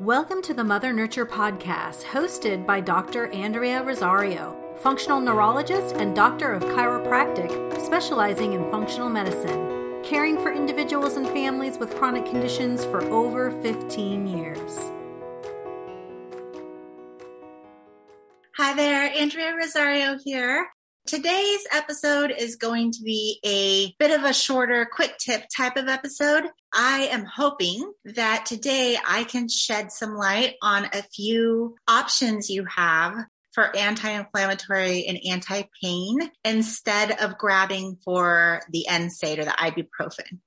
Welcome to the Mother Nurture Podcast, hosted by Dr. Andrea Rosario, functional neurologist and doctor of chiropractic, specializing in functional medicine, caring for individuals and families with chronic conditions for over 15 years. Hi there, Andrea Rosario here. Today's episode is going to be a bit of a shorter, quick tip type of episode. I am hoping that today I can shed some light on a few options you have for anti-inflammatory and anti-pain instead of grabbing for the NSAID or the ibuprofen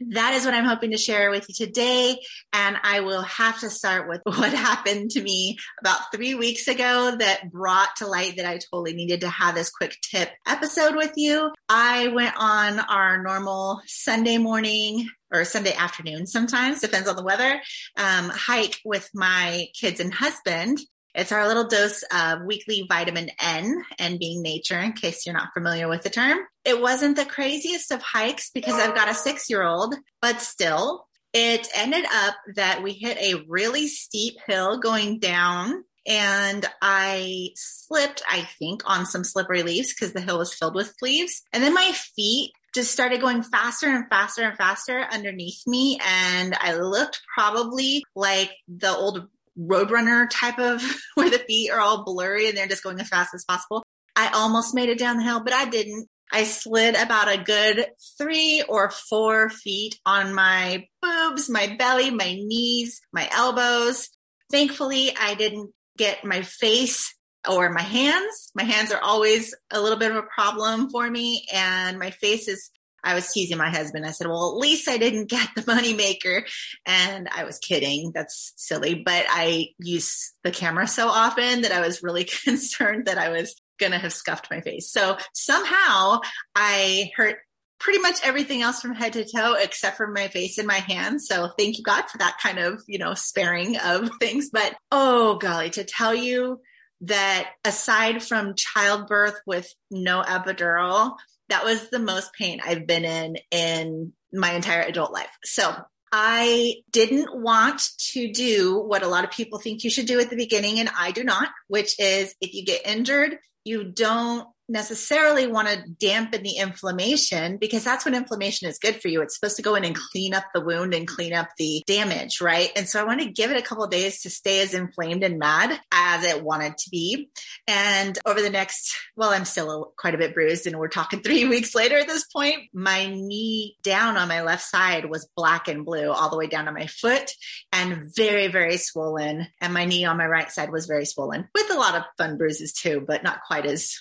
that is what I'm hoping to share with you today. And I will have to start with what happened to me about three weeks ago that brought to light that I totally needed to have this quick tip episode with you. I went on our normal Sunday morning or Sunday afternoon sometimes, depends on the weather, um, hike with my kids and husband. It's our little dose of weekly vitamin N and being nature, in case you're not familiar with the term. It wasn't the craziest of hikes because I've got a six year old, but still, it ended up that we hit a really steep hill going down and I slipped, I think, on some slippery leaves because the hill was filled with leaves. And then my feet just started going faster and faster and faster underneath me. And I looked probably like the old roadrunner type of where the feet are all blurry and they're just going as fast as possible. I almost made it down the hill, but I didn't. I slid about a good three or four feet on my boobs, my belly, my knees, my elbows. Thankfully, I didn't get my face or my hands. My hands are always a little bit of a problem for me and my face is I was teasing my husband. I said, well, at least I didn't get the money maker. And I was kidding. That's silly, but I use the camera so often that I was really concerned that I was going to have scuffed my face. So somehow I hurt pretty much everything else from head to toe except for my face and my hands. So thank you God for that kind of, you know, sparing of things. But oh golly, to tell you that aside from childbirth with no epidural, that was the most pain I've been in in my entire adult life. So I didn't want to do what a lot of people think you should do at the beginning, and I do not, which is if you get injured, you don't necessarily want to dampen the inflammation because that's what inflammation is good for you. It's supposed to go in and clean up the wound and clean up the damage, right? And so I want to give it a couple days to stay as inflamed and mad as it wanted to be. And over the next, well, I'm still quite a bit bruised and we're talking three weeks later at this point. My knee down on my left side was black and blue all the way down to my foot and very, very swollen. And my knee on my right side was very swollen with a lot of fun bruises too, but not quite as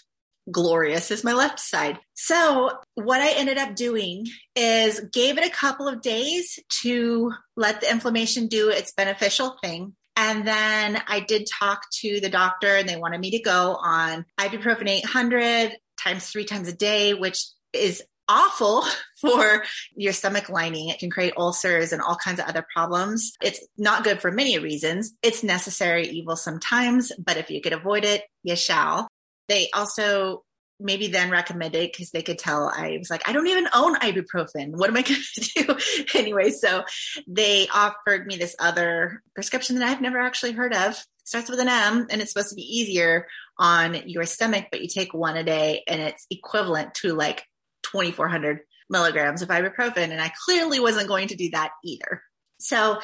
glorious as my left side. So what I ended up doing is gave it a couple of days to let the inflammation do its beneficial thing. And then I did talk to the doctor and they wanted me to go on ibuprofen 800 times three times a day, which is awful for your stomach lining. It can create ulcers and all kinds of other problems. It's not good for many reasons. It's necessary evil sometimes, but if you could avoid it, you shall. They also maybe then recommended because they could tell I was like, I don't even own ibuprofen. What am I going to do? anyway, so they offered me this other prescription that I've never actually heard of. It starts with an M and it's supposed to be easier on your stomach, but you take one a day and it's equivalent to like 2400 milligrams of ibuprofen. And I clearly wasn't going to do that either. So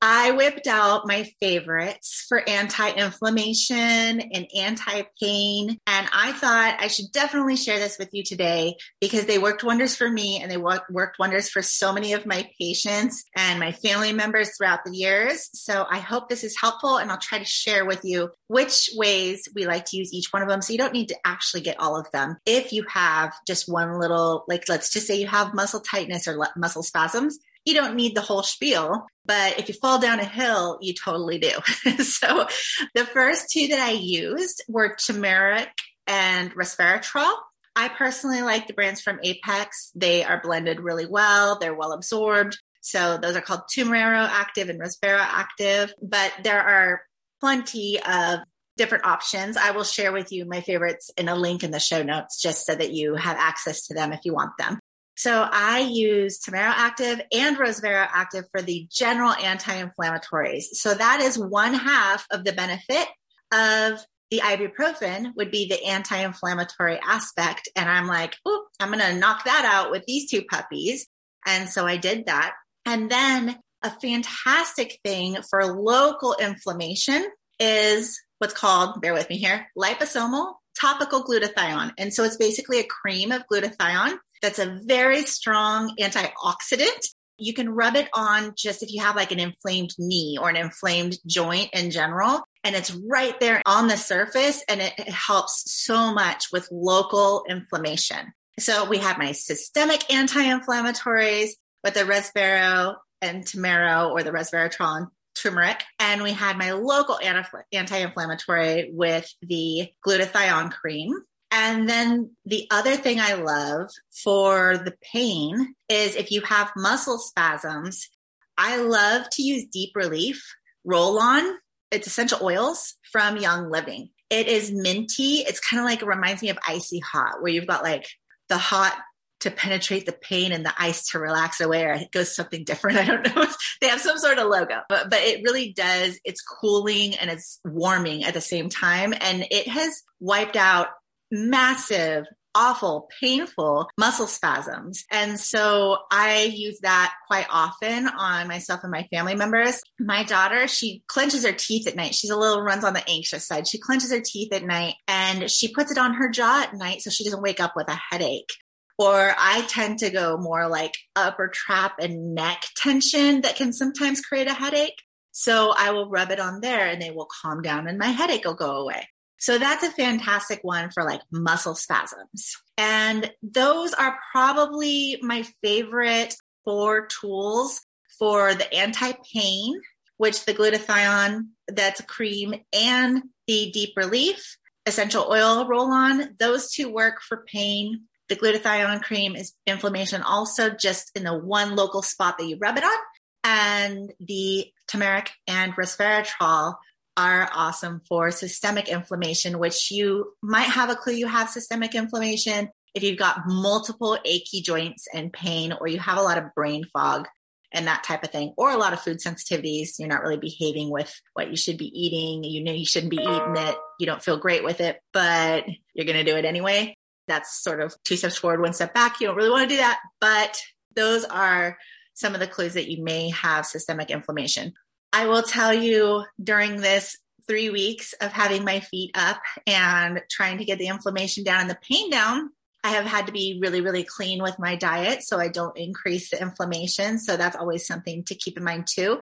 I whipped out my favorites for anti-inflammation and anti-pain. And I thought I should definitely share this with you today because they worked wonders for me and they worked wonders for so many of my patients and my family members throughout the years. So I hope this is helpful and I'll try to share with you which ways we like to use each one of them. So you don't need to actually get all of them. If you have just one little, like, let's just say you have muscle tightness or muscle spasms, you don't need the whole spiel, but if you fall down a hill, you totally do. so the first two that I used were turmeric and resveratrol. I personally like the brands from Apex. They are blended really well. They're well absorbed. So those are called Turmero Active and Resvero Active, but there are plenty of different options. I will share with you my favorites in a link in the show notes just so that you have access to them if you want them. So I use Turmero Active and Resvero Active for the general anti-inflammatories. So that is one half of the benefit of the ibuprofen would be the anti-inflammatory aspect. And I'm like, oh, I'm going to knock that out with these two puppies. And so I did that. And then a fantastic thing for local inflammation is what's called, bear with me here, liposomal topical glutathione. And so it's basically a cream of glutathione that's a very strong antioxidant. You can rub it on just if you have like an inflamed knee or an inflamed joint in general. And it's right there on the surface and it, helps so much with local inflammation. So we have my systemic anti-inflammatories with the resveratrol and Turmero or the resveratrol and turmeric. And we had my local anti-inflammatory with the glutathione cream. And then the other thing I love for the pain is if you have muscle spasms, I love to use deep relief roll on. It's essential oils from Young Living. It is minty. It's kind of like, it reminds me of icy hot, where you've got like the hot to penetrate the pain and the ice to relax away or it goes something different. I don't know. they have some sort of logo, but, but it really does. It's cooling and it's warming at the same time. And it has wiped out massive awful, painful muscle spasms. And so I use that quite often on myself and my family members. My daughter, she clenches her teeth at night. She's a little runs on the anxious side. She clenches her teeth at night and she puts it on her jaw at night so she doesn't wake up with a headache. Or I tend to go more like upper trap and neck tension that can sometimes create a headache. So I will rub it on there and they will calm down and my headache will go away. So that's a fantastic one for like muscle spasms. And those are probably my favorite four tools for the anti pain, which the glutathione, that's a cream, and the deep relief essential oil roll on. Those two work for pain. The glutathione cream is inflammation also just in the one local spot that you rub it on. And the turmeric and resveratrol are awesome for systemic inflammation, which you might have a clue you have systemic inflammation if you've got multiple achy joints and pain, or you have a lot of brain fog and that type of thing, or a lot of food sensitivities. You're not really behaving with what you should be eating. You know you shouldn't be eating it. You don't feel great with it, but you're going to do it anyway that's sort of two steps forward, one step back. You don't really want to do that, but those are some of the clues that you may have systemic inflammation. I will tell you during this three weeks of having my feet up and trying to get the inflammation down and the pain down, I have had to be really, really clean with my diet so I don't increase the inflammation. So that's always something to keep in mind too.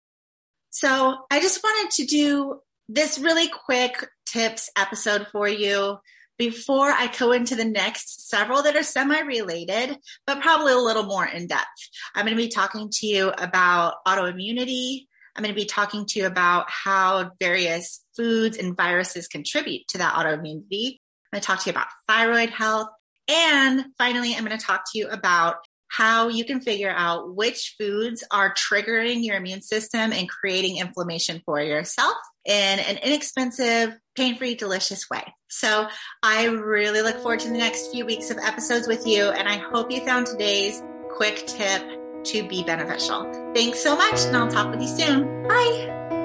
So I just wanted to do this really quick tips episode for you before I go into the next several that are semi related, but probably a little more in depth. I'm going to be talking to you about autoimmunity. I'm going to be talking to you about how various foods and viruses contribute to that autoimmunity. I'm going to talk to you about thyroid health. And finally, I'm going to talk to you about how you can figure out which foods are triggering your immune system and creating inflammation for yourself in an inexpensive, pain free, delicious way. So I really look forward to the next few weeks of episodes with you. And I hope you found today's quick tip to be beneficial. Thanks so much. And I'll talk with you soon. Bye.